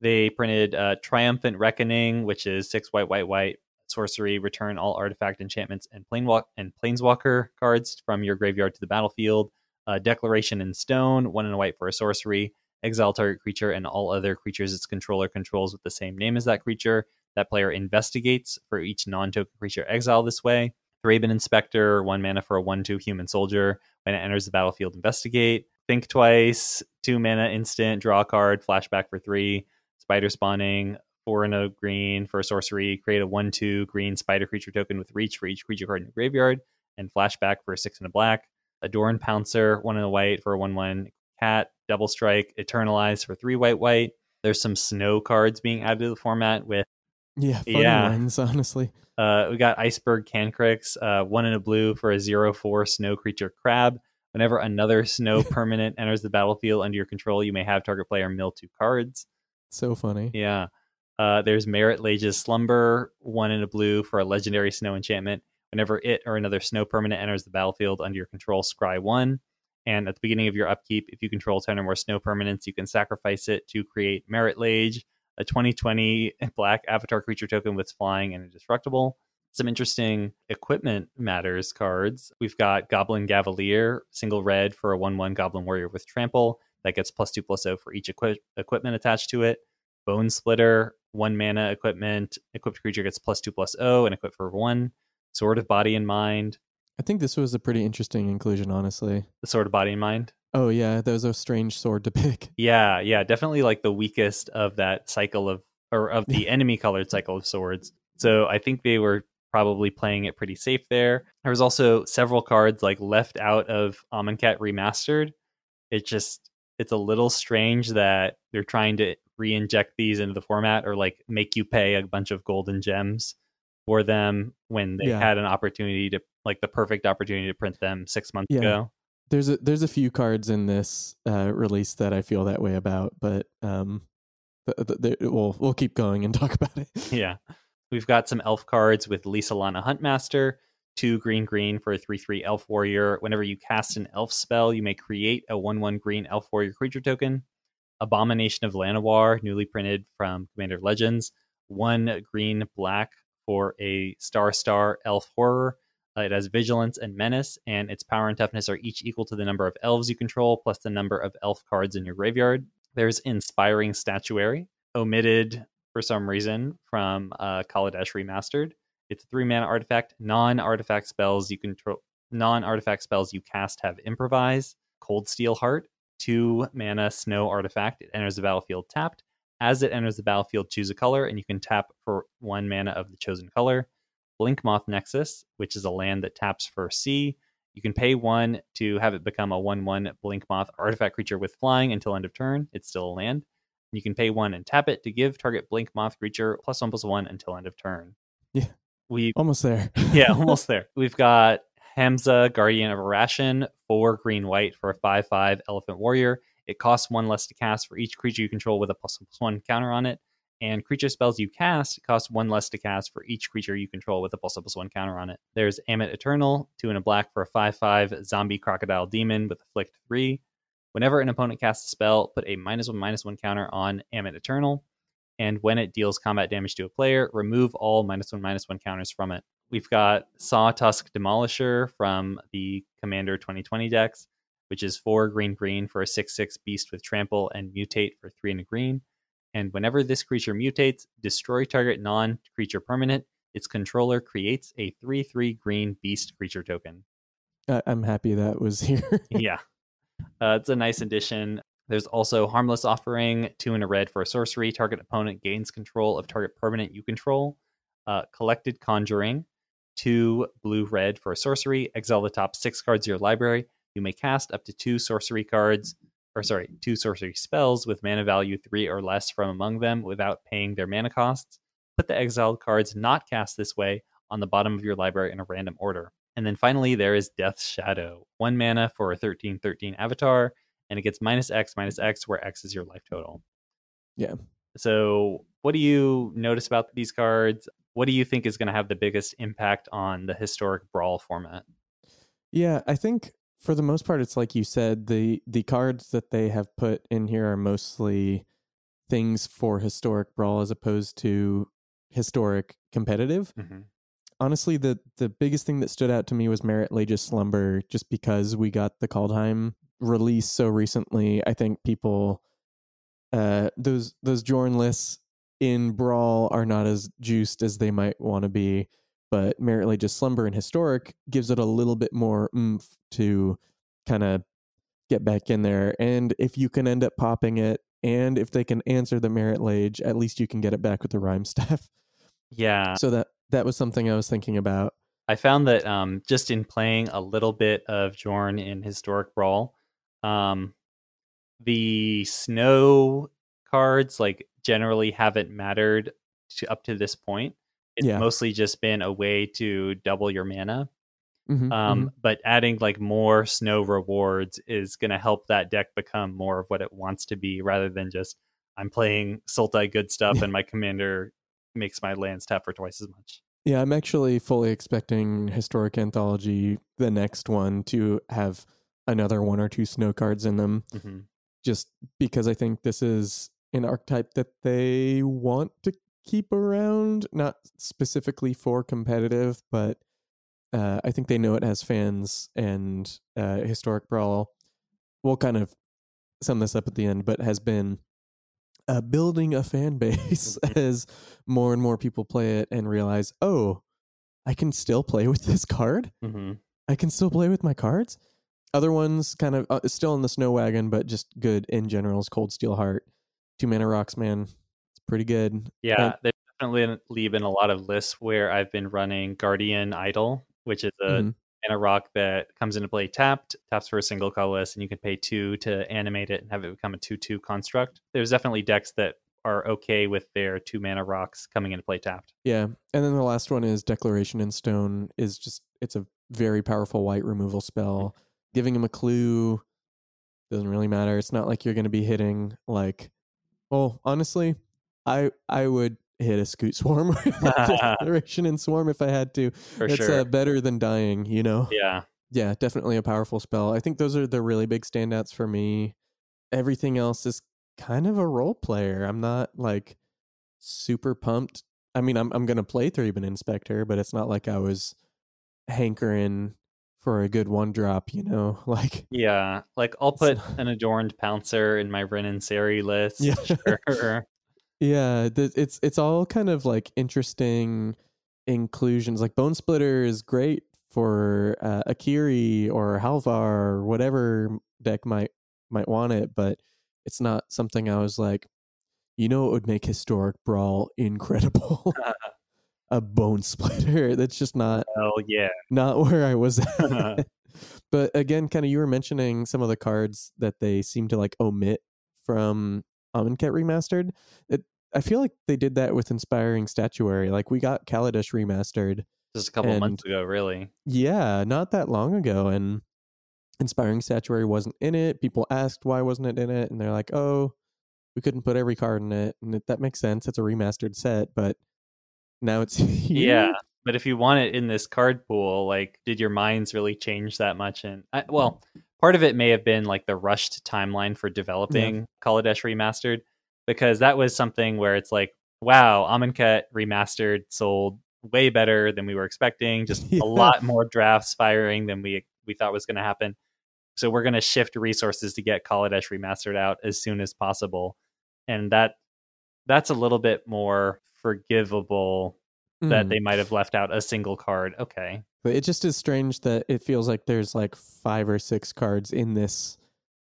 They printed uh, Triumphant Reckoning, which is six white, white, white sorcery, return all artifact enchantments and planewalk and planeswalker cards from your graveyard to the battlefield. Uh, Declaration in stone, one and a white for a sorcery. Exile target creature and all other creatures its controller controls with the same name as that creature. That player investigates for each non-token creature exile this way. Thraben Inspector, one mana for a one-two human soldier. When it enters the battlefield, investigate. Think twice, two mana instant, draw a card, flashback for three. Spider spawning, four and a green for a sorcery. Create a one two green spider creature token with reach for each creature card in your graveyard, and flashback for a six and a black. Adorned Pouncer, one and a white for a one one cat. Double strike, eternalize for three white white. There's some snow cards being added to the format with yeah, yeah. ones, honestly. Uh, we got Iceberg Cancrix, uh, one in a blue for a zero four snow creature crab. Whenever another snow *laughs* permanent enters the battlefield under your control, you may have target player mill two cards. So funny. Yeah. Uh, there's Marit Lage's Slumber, one in a blue for a legendary snow enchantment. Whenever it or another snow permanent enters the battlefield under your control, scry one. And at the beginning of your upkeep, if you control 10 or more snow permanents, you can sacrifice it to create Marit Lage, a 2020 black avatar creature token with flying and indestructible. Some interesting equipment matters cards. We've got Goblin Gaveleer, single red for a 1 1 Goblin Warrior with trample that gets plus 2 plus 0 for each equi- equipment attached to it. Bone Splitter, one mana equipment. Equipped creature gets plus two plus O and equipped for one. Sword of Body and Mind. I think this was a pretty interesting inclusion, honestly. The Sword of Body and Mind. Oh yeah, that was a strange sword to pick. *laughs* Yeah, yeah, definitely like the weakest of that cycle of or of the enemy colored cycle of swords. So I think they were probably playing it pretty safe there. There was also several cards like left out of Amonkhet Remastered. It just it's a little strange that they're trying to re-inject these into the format or like make you pay a bunch of golden gems for them when they yeah. had an opportunity to like the perfect opportunity to print them six months yeah. ago. There's a there's a few cards in this uh, release that I feel that way about, but um, we'll we'll keep going and *laughs* talk about it. yeah, we've got some elf cards with Lysa Huntmaster, two green green for a three three elf warrior. Whenever you cast an elf spell, you may create a one one green elf warrior creature token. Abomination of Llanowar, newly printed from Commander Legends. One green black for a star star elf horror. It has vigilance and menace, and its power and toughness are each equal to the number of elves you control plus the number of elf cards in your graveyard. There's Inspiring Statuary, omitted for some reason from uh, Kaladesh Remastered. It's a three mana artifact. Non artifact spells you control non artifact spells you cast have improvise, cold steel heart, two mana snow artifact. It enters the battlefield tapped. As it enters the battlefield, choose a color, and you can tap for one mana of the chosen color. Blinkmoth Nexus, which is a land that taps for C. You can pay one to have it become a 1 1 Blinkmoth artifact creature with flying until end of turn. It's still a land. You can pay one and tap it to give target Blinkmoth creature plus one plus one until end of turn. Yeah. We almost there. *laughs* yeah, almost *laughs* there. We've got Hamza, Guardian of Arashin, four green white for a 5 5 Elephant Warrior. It costs one less to cast for each creature you control with a plus one, plus one counter on it. And creature spells you cast cost one less to cast for each creature you control with a plus plus one counter on it. There's Ammit Eternal, two and a black for a 5 5 zombie crocodile demon with afflict three. Whenever an opponent casts a spell, put a minus one minus one counter on Ammit Eternal. And when it deals combat damage to a player, remove all minus one minus one counters from it. We've got Sawtusk Demolisher from the Commander 2020 decks, which is four green green for a 6 6 beast with trample and mutate for three and a green. And whenever this creature mutates, destroy target non creature permanent. Its controller creates a 3 3 green beast creature token. I'm happy that was *laughs* here. yeah. Uh, it's a nice addition. There's also Harmless Offering, two in a red for a sorcery. Target opponent gains control of target permanent you control. Uh, collected Conjuring, two blue red for a sorcery. Exile the top six cards of your library. You may cast up to two sorcery cards, or sorry, two sorcery spells with mana value three or less from among them without paying their mana costs. Put the exiled cards not cast this way on the bottom of your library in a random order. And then finally, there is Death's Shadow. One mana for a 13 13 avatar, and it gets minus X, minus X, where X is your life total. Yeah. So, what do you notice about these cards? What do you think is going to have the biggest impact on the historic brawl format? Yeah, I think for the most part, it's like you said, the the cards that they have put in here are mostly things for historic brawl as opposed to historic competitive. Mm-hmm honestly, the the biggest thing that stood out to me was Marit Lage's Slumber, just because we got the Kaldheim release so recently. I think people, uh, those those Jorn lists in Brawl are not as juiced as they might want to be, but Marit Lage's Slumber and Historic gives it a little bit more oomph to kind of get back in there. And if you can end up popping it, and if they can answer the Marit Lage, at least you can get it back with the rhyme *laughs* stuff. Yeah. So that that was something I was thinking about. I found that um, just in playing a little bit of Jorn in Historic Brawl, um, the snow cards like generally haven't mattered to, up to this point. It's yeah. mostly just been a way to double your mana. Mm-hmm, um, mm-hmm. But adding like more snow rewards is going to help that deck become more of what it wants to be, rather than just I'm playing Sultai good stuff and my commander makes my lands tap for twice as much. Yeah, I'm actually fully expecting Historic Anthology, the next one, to have another one or two snow cards in them. Mm-hmm. Just because I think this is an archetype that they want to keep around, not specifically for competitive, but uh, I think they know it has fans and uh, Historic Brawl. We'll kind of sum this up at the end, but has been uh, building a fan *laughs* base mm-hmm. as more and more people play it and realize, oh, I can still play with this card. Mm-hmm. I can still play with my cards. Other ones kind of uh, still in the snow wagon, but just good in general is Cold Steel Heart. Two mana rocks, man. Pretty good. Yeah, and, there's definitely been a lot of lists where I've been running Guardian Idol, which is a mm-hmm mana rock that comes into play tapped, taps for a single colorless, and you can pay two to animate it and have it become a 2 2 construct. There's definitely decks that are okay with their two mana rocks coming into play tapped. Yeah. And then the last one is Declaration in Stone is just it's a very powerful white removal spell. Mm-hmm. Giving him a clue doesn't really matter. It's not like you're gonna be hitting like well, honestly, I I would hit a Scute Swarm *laughs* declaration *laughs* and swarm if I had to. For That's sure. uh, better than dying, you know? Yeah. Yeah, definitely a powerful spell. I think those are the really big standouts for me. Everything else is kind of a role player. I'm not like super pumped. I mean, I'm I'm gonna play Thraben Inspector, but it's not like I was hankering for a good one drop, you know? *laughs* Like Yeah. Like I'll put an adorned pouncer in my Rin and Seri list. Yeah. Sure. Yeah, it's it's all kind of like interesting inclusions. Like Bone Splitter is great for uh, Akiri or Halvar or whatever deck might might want it, but it's not something I was like, you know, it would make historic brawl *laughs* incredible. *laughs* a bone splitter. *laughs* That's just not. Oh yeah, not where I was at. but again, kind of you were mentioning some of the cards that they seem to like omit from Amonkhet remastered. It, I feel like they did that with Inspiring Statuary. Like we got Kaladesh remastered just a couple months ago, really. Yeah, not that long ago, and Inspiring Statuary wasn't in it. People asked why wasn't it in it, and they're like, "Oh, we couldn't put every card in it," and it, that makes sense. It's a remastered set, but now it's *laughs* yeah. But if you want it in this card pool, like, did your minds really change that much? And I, well, part of it may have been like the rushed timeline for developing yeah. Kaladesh remastered, because that was something where it's like, wow, Amonkhet remastered sold way better than we were expecting. Just *laughs* yeah. a lot more drafts firing than we we thought was going to happen. So we're going to shift resources to get Kaladesh remastered out as soon as possible, and that that's a little bit more forgivable mm. that they might have left out a single card. Okay. But it just is strange that it feels like there's like five or six cards in this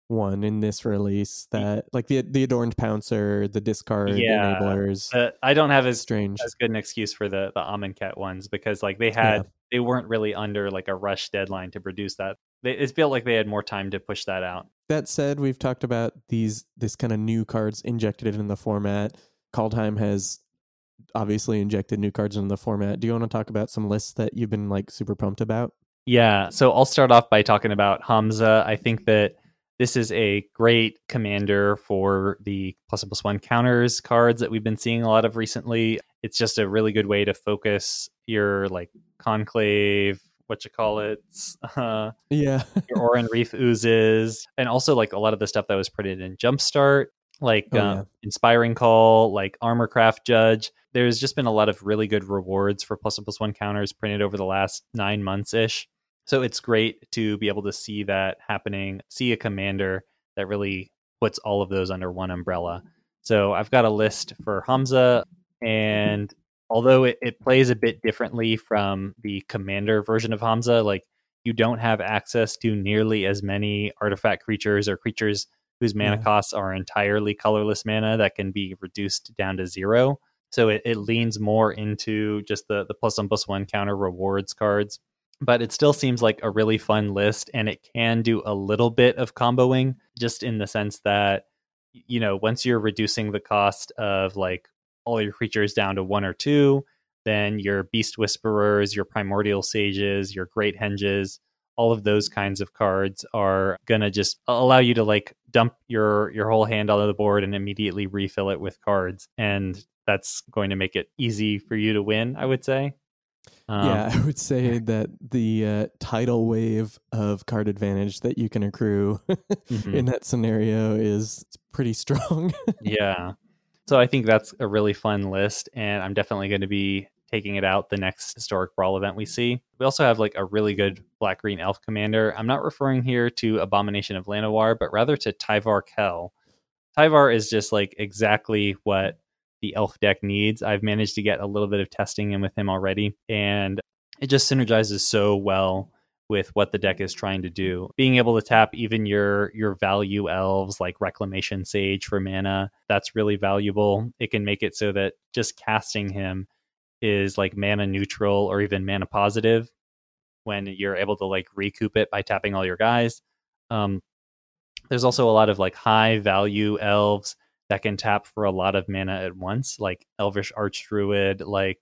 one in this release that like the the adorned pouncer, the discard yeah, enablers. Uh, I don't have as strange as good an excuse for the the Amonkhet ones because like they had yeah. they weren't really under like a rush deadline to produce that. They, it felt like they had more time to push that out. That said, we've talked about these this kind of new cards injected in the format. Kaldheim has obviously injected new cards into the format. Do you want to talk about some lists that you've been like super pumped about? Yeah, so I'll start off by talking about Hamza. I think that this is a great commander for the plus plus one counters cards that we've been seeing a lot of recently. It's just a really good way to focus your like conclave, what you call it, uh, *laughs* yeah, your Oran-Rief oozes, and also like a lot of the stuff that was printed in Jumpstart like oh, um, yeah. inspiring call like armorcraft judge there's just been a lot of really good rewards for plus plus one counters printed over the last nine months ish so it's great to be able to see that happening see a commander that really puts all of those under one umbrella so i've got a list for hamza and although it, it plays a bit differently from the commander version of hamza like you don't have access to nearly as many artifact creatures or creatures whose mana yeah. costs are entirely colorless mana that can be reduced down to zero. So it, it leans more into just the, the plus one plus one counter rewards cards. But it still seems like a really fun list and it can do a little bit of comboing just in the sense that, you know, once you're reducing the cost of like all your creatures down to one or two, then your beast whisperers, your primordial sages, your great henges, all of those kinds of cards are going to just allow you to like dump your your whole hand onto the board and immediately refill it with cards and that's going to make it easy for you to win i would say um, yeah *laughs* i would say that the uh, tidal wave of card advantage that you can accrue *laughs* mm-hmm. in that scenario is pretty strong *laughs* yeah so i think that's a really fun list and i'm definitely going to be taking it out the next historic brawl event we see. We also have like a really good black green elf commander. I'm not referring here to Abomination of Llanowar, but rather to Tyvar Kell. Tyvar is just like exactly what the elf deck needs. I've managed to get a little bit of testing in with him already, and it just synergizes so well with what the deck is trying to do. Being able to tap even your your value elves like Reclamation Sage for mana, that's really valuable. It can make it so that just casting him is like mana neutral or even mana positive when you're able to like recoup it by tapping all your guys. Um, there's also a lot of like high value elves that can tap for a lot of mana at once, like Elvish Archdruid, like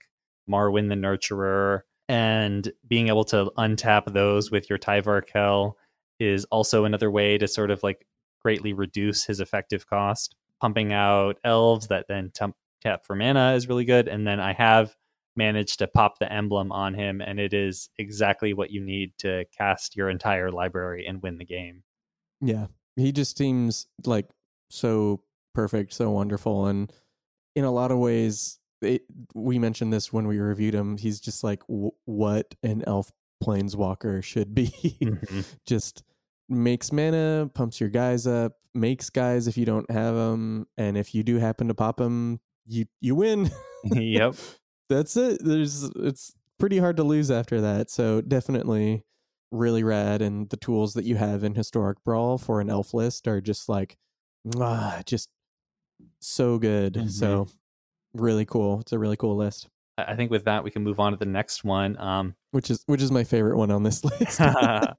Marwyn the Nurturer, and being able to untap those with your Tyvar Kell is also another way to sort of like greatly reduce his effective cost. Pumping out elves that then tap for mana is really good, and then I have managed to pop the emblem on him, and it is exactly what you need to cast your entire library and win the game. Yeah, he just seems like so perfect, so wonderful, and in a lot of ways, it, we mentioned this when we reviewed him. He's just like w- what an elf planeswalker should be. *laughs* Mm-hmm. just makes mana, pumps your guys up, makes guys if you don't have them, and if you do happen to pop them, you you win. *laughs* yep *laughs* that's it. There's it's pretty hard to lose after that. So definitely really rad. And the tools that you have in Historic Brawl for an elf list are just like, ah, just so good. Mm-hmm. So really cool. It's a really cool list. I think with that we can move on to the next one, um, which is which is my favorite one on this *laughs* list. *laughs* uh,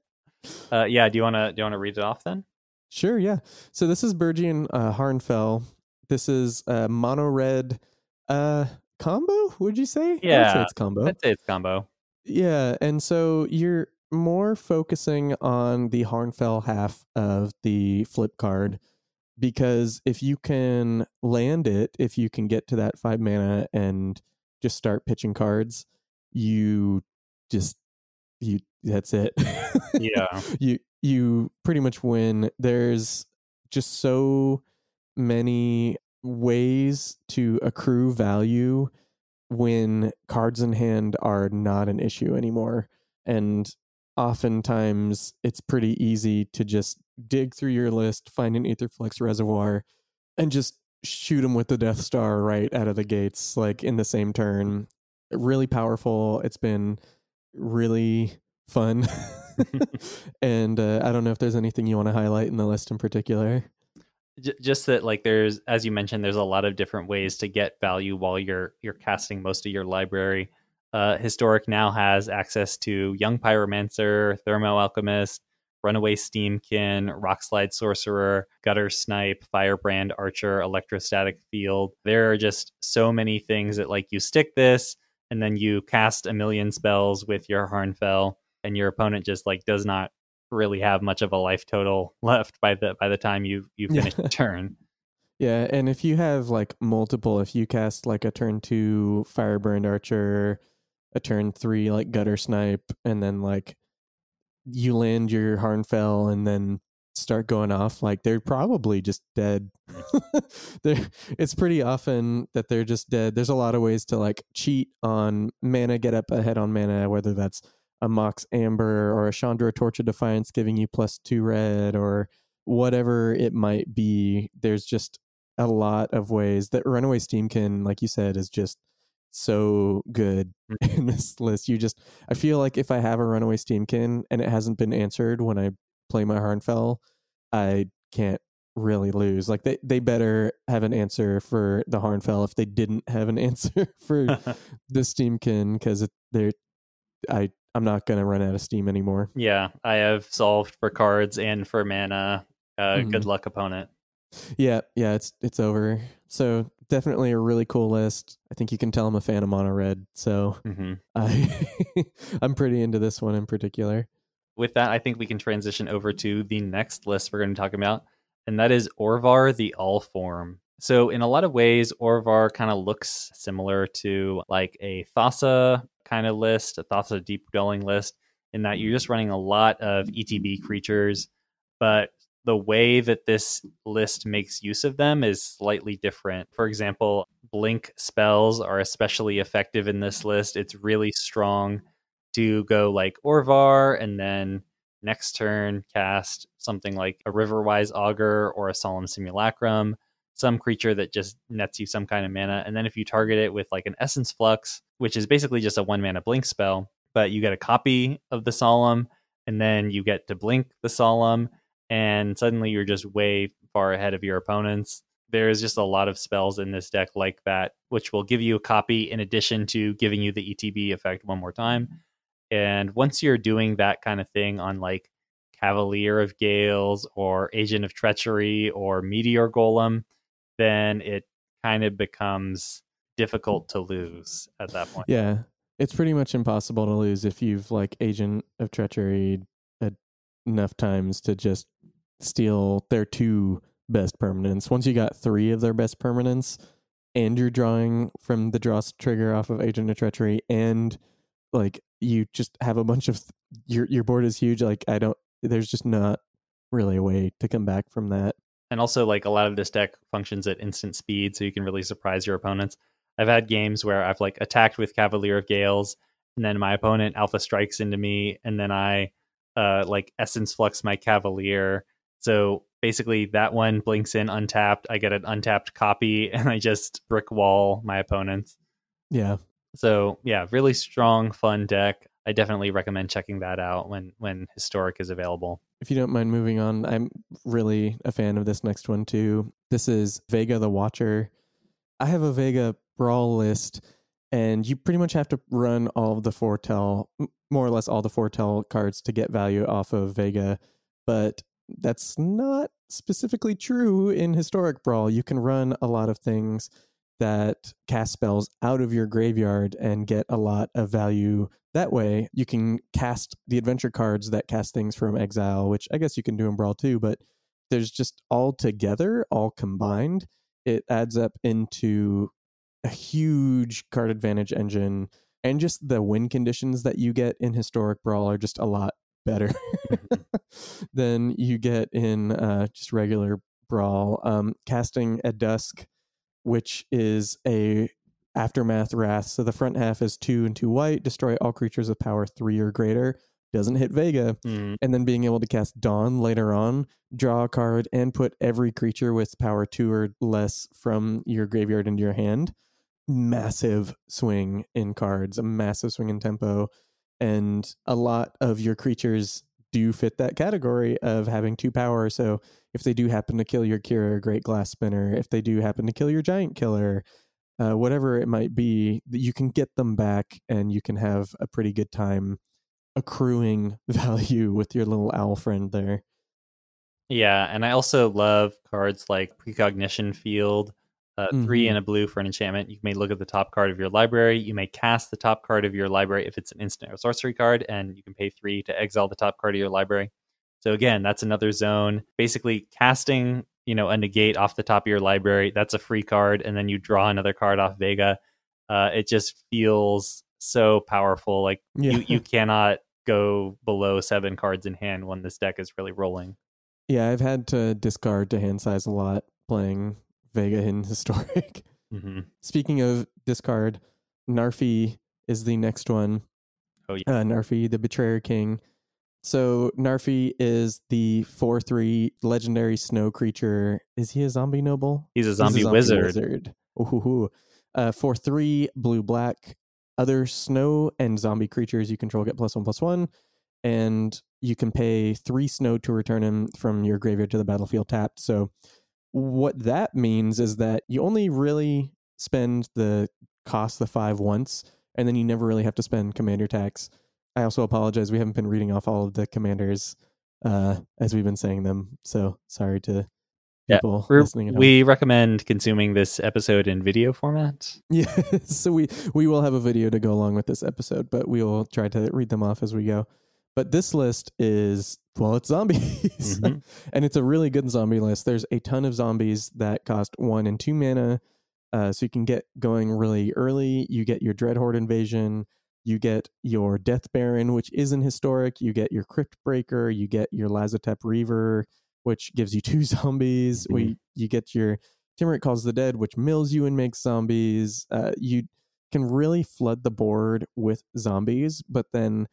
yeah, do you want to do you want to read it off then? Sure. Yeah. So this is Bergian uh, Harnfel. This is a mono red uh, combo. Would you say? Yeah, say it's combo. I'd say it's combo. Yeah, and so you're more focusing on the Harnfel half of the flip card because if you can land it, if you can get to that five mana and just start pitching cards, you just you that's it. yeah. *laughs* you you pretty much win. There's just so many ways to accrue value when cards in hand are not an issue anymore. And oftentimes it's pretty easy to just dig through your list, find an Aetherflux reservoir, and just shoot them with the Death Star right out of the gates, like in the same turn. Really powerful. It's been really fun. *laughs* *laughs* and uh, I don't know if there's anything you want to highlight in the list in particular. Just that, like, there's as you mentioned, there's a lot of different ways to get value while you're you're casting most of your library. Uh, Historic now has access to Young Pyromancer, Thermo Alchemist, Runaway Steamkin, Rockslide Sorcerer, Gutter Snipe, Firebrand Archer, Electrostatic Field. There are just so many things that, like, you stick this and then you cast a million spells with your Harnfel, and your opponent just like does not really have much of a life total *laughs* left by the by the time you you finish the turn. *laughs* Yeah, and if you have like multiple, if you cast like a turn two Firebrand Archer, a turn three like Gutter Snipe, and then like you land your Harnfel and then start going off, like they're probably just dead. *laughs* they're, it's pretty often that they're just dead. There's a lot of ways to like cheat on mana, get up ahead on mana, whether that's a Mox Amber or a Chandra Torch of Defiance giving you plus two red or whatever it might be. There's just a lot of ways that Runaway Steamkin like you said, is just so good mm. *laughs* in this list. You just, I feel like if I have a Runaway Steamkin and it hasn't been answered when I play my Harnfel, I can't really lose. Like they, they better have an answer for the Harnfel if they didn't have an *laughs* answer for *laughs* the Steamkin because they're, I, I'm not gonna run out of steam anymore. Yeah, I have solved for cards and for mana. Uh, mm-hmm. Good luck, opponent. Yeah, yeah, it's it's over. So definitely a really cool list. I think you can tell I'm a fan of mono red. So mm-hmm. *laughs* I I'm pretty into this one in particular. With that, I think we can transition over to the next list we're going to talk about, and that is Orvar the All Form. So in a lot of ways, Orvar kind of looks similar to like a Thassa kind of list, a Thassa Deep Dwelling list, in that you're just running a lot of ETB creatures, but the way that this list makes use of them is slightly different. For example, blink spells are especially effective in this list. It's really strong to go like Orvar and then next turn cast something like a Riverwise Augur or a Solemn Simulacrum, some creature that just nets you some kind of mana. And then if you target it with like an Essence Flux, which is basically just a one mana blink spell, but you get a copy of the Solemn and then you get to blink the Solemn and suddenly you're just way far ahead of your opponents. There is just a lot of spells in this deck like that, which will give you a copy in addition to giving you the ETB effect one more time. Mm-hmm. And once you're doing that kind of thing on like Cavalier of Gales or Agent of Treachery or Meteor Golem, then it kind of becomes difficult to lose at that point. Yeah. It's pretty much impossible to lose if you've like Agent of Treachery enough times to just steal their two best permanents. Once you got three of their best permanents, and you're drawing from the draw trigger off of Agent of Treachery, and like you just have a bunch of your your board is huge. Like I don't, there's just not really a way to come back from that. And also, like a lot of this deck functions at instant speed, so you can really surprise your opponents. I've had games where I've like attacked with Cavalier of Gales, and then my opponent alpha strikes into me, and then I uh, like Essence Flux my Cavalier. So basically, that one blinks in untapped. I get an untapped copy, *laughs* and I just brick wall my opponents. Yeah, So yeah, really strong, fun deck. I definitely recommend checking that out when when historic is available. If you don't mind moving on, I'm really a fan of this next one too. This is Vega the Watcher. I have a Vega brawl list, and you pretty much have to run all of the foretell, more or less all the foretell cards to get value off of Vega. But that's not specifically true in historic brawl. You can run a lot of things that cast spells out of your graveyard and get a lot of value that way. You can cast the adventure cards that cast things from exile, which I guess you can do in brawl too, but there's just all together, all combined, it adds up into a huge card advantage engine and just the win conditions that you get in historic brawl are just a lot better *laughs* *laughs* than you get in uh, just regular brawl um, casting at dusk which is a aftermath wrath so the front half is two and two white destroy all creatures of power three or greater doesn't hit Vega, mm. and then being able to cast Dawn later on, draw a card, and put every creature with power two or less from your graveyard into your hand. Massive swing in cards, a massive swing in tempo, and a lot of your creatures do fit that category of having two power. So if they do happen to kill your Kira Great Glass Spinner, if they do happen to kill your Giant Killer, uh, whatever it might be, you can get them back and you can have a pretty good time accruing *laughs* value with your little owl friend there. Yeah, and I also love cards like Precognition Field, uh, mm-hmm. three and a blue for an enchantment. You may look at the top card of your library. You may cast the top card of your library if it's an instant or sorcery card, and you can pay three to exile the top card of your library. So again, that's another zone. Basically, casting you know a negate off the top of your library. That's a free card, and then you draw another card off Vega. Uh, it just feels so powerful. Like yeah. you you cannot go below seven cards in hand when this deck is really rolling. Yeah, I've had to discard to hand size a lot playing Vega in *laughs* Historic. Mm-hmm. Speaking of discard, Narfi is the next one. Oh yeah, uh, Narfi, the Betrayer King. So Narfi is the four three legendary snow creature. Is he a zombie noble? He's a zombie, He's a zombie wizard. wizard. Ooh, uh, for three blue black other snow and zombie creatures you control get plus one plus one, and you can pay three snow to return him from your graveyard to the battlefield tapped. So, what that means is that you only really spend the cost the five once, and then you never really have to spend commander tax. I also apologize; we haven't been reading off all of the commanders uh, as we've been saying them. So sorry to people yeah, listening. we recommend consuming this episode in video format. *laughs* Yeah, so we we will have a video to go along with this episode, but we will try to read them off as we go. But this list is well, it's zombies, mm-hmm. *laughs* and it's a really good zombie list. There's a ton of zombies that cost one and two mana, uh, so you can get going really early. You get your Dreadhorde invasion. You get your Death Baron, which isn't historic. You get your Crypt Breaker. You get your Lazotep Reaver which gives you *laughs* two zombies. Mm-hmm. We you get your Tymaret Calls the Dead, which mills you and makes zombies. Uh, you can really flood the board with zombies, but then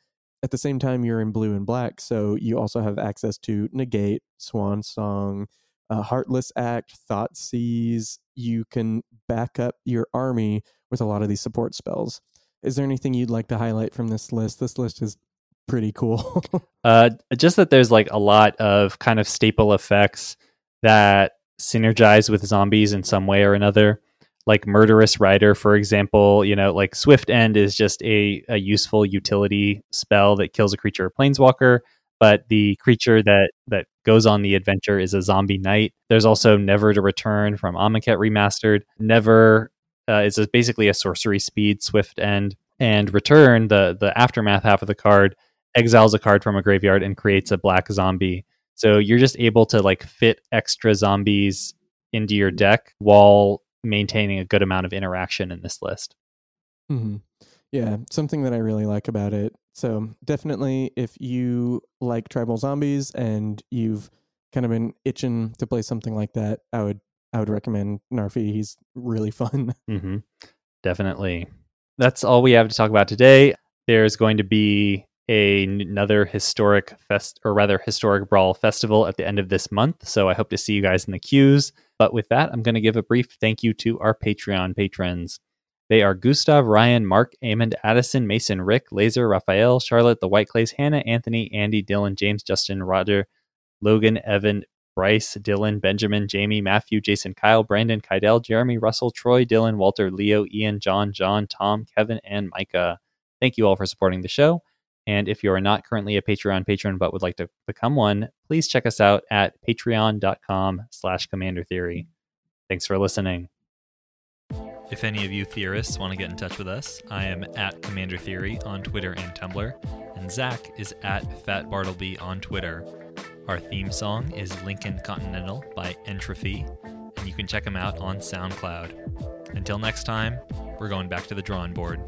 at the same time you're in blue and black, so you also have access to negate, swan song, uh, heartless act, Thoughtseize. You can back up your army with a lot of these support spells. Is there anything you'd like to highlight from this list? This list is pretty cool. *laughs* uh, just that there's like a lot of kind of staple effects that synergize with zombies in some way or another. Like Murderous Rider, for example, you know, like Swift End is just a, a useful utility spell that kills a creature or planeswalker, but the creature that that goes on the adventure is a zombie knight. There's also Never to Return from Amonkhet Remastered. Never uh, is a, basically a sorcery speed Swift End, and Return the the aftermath half of the card exiles a card from a graveyard and creates a black zombie. So you're just able to like fit extra zombies into your deck while maintaining a good amount of interaction in this list. Mm-hmm. Yeah, something that I really like about it. So definitely, if you like tribal zombies and you've kind of been itching to play something like that, I would I would recommend Narfi. He's really *laughs* fun. Mm-hmm. Definitely. That's all we have to talk about today. There's going to be a, another historic fest or rather historic brawl festival at the end of this month. So I hope to see you guys in the queues. But with that, I'm going to give a brief thank you to our Patreon patrons. They are Gustav, Ryan, Mark, Amond, Addison, Mason, Rick, Laser, Raphael, Charlotte, The White Clays, Hannah, Anthony, Andy, Dylan, James, Justin, Roger, Logan, Evan, Bryce, Dylan, Benjamin, Jamie, Matthew, Jason, Kyle, Brandon, Kydell, Jeremy, Russell, Troy, Dylan, Walter, Leo, Ian, John, John, Tom, Kevin, and Micah. Thank you all for supporting the show. And if you are not currently a Patreon patron but would like to become one, please check us out at patreon.com slash commander theory. Thanks for listening. If any of you theorists want to get in touch with us, I am at Commander Theory on Twitter and Tumblr, and Zach is at Fat Bartleby on Twitter. Our theme song is Lincoln Continental by Entropy, and you can check them out on SoundCloud. Until next time, we're going back to the drawing board.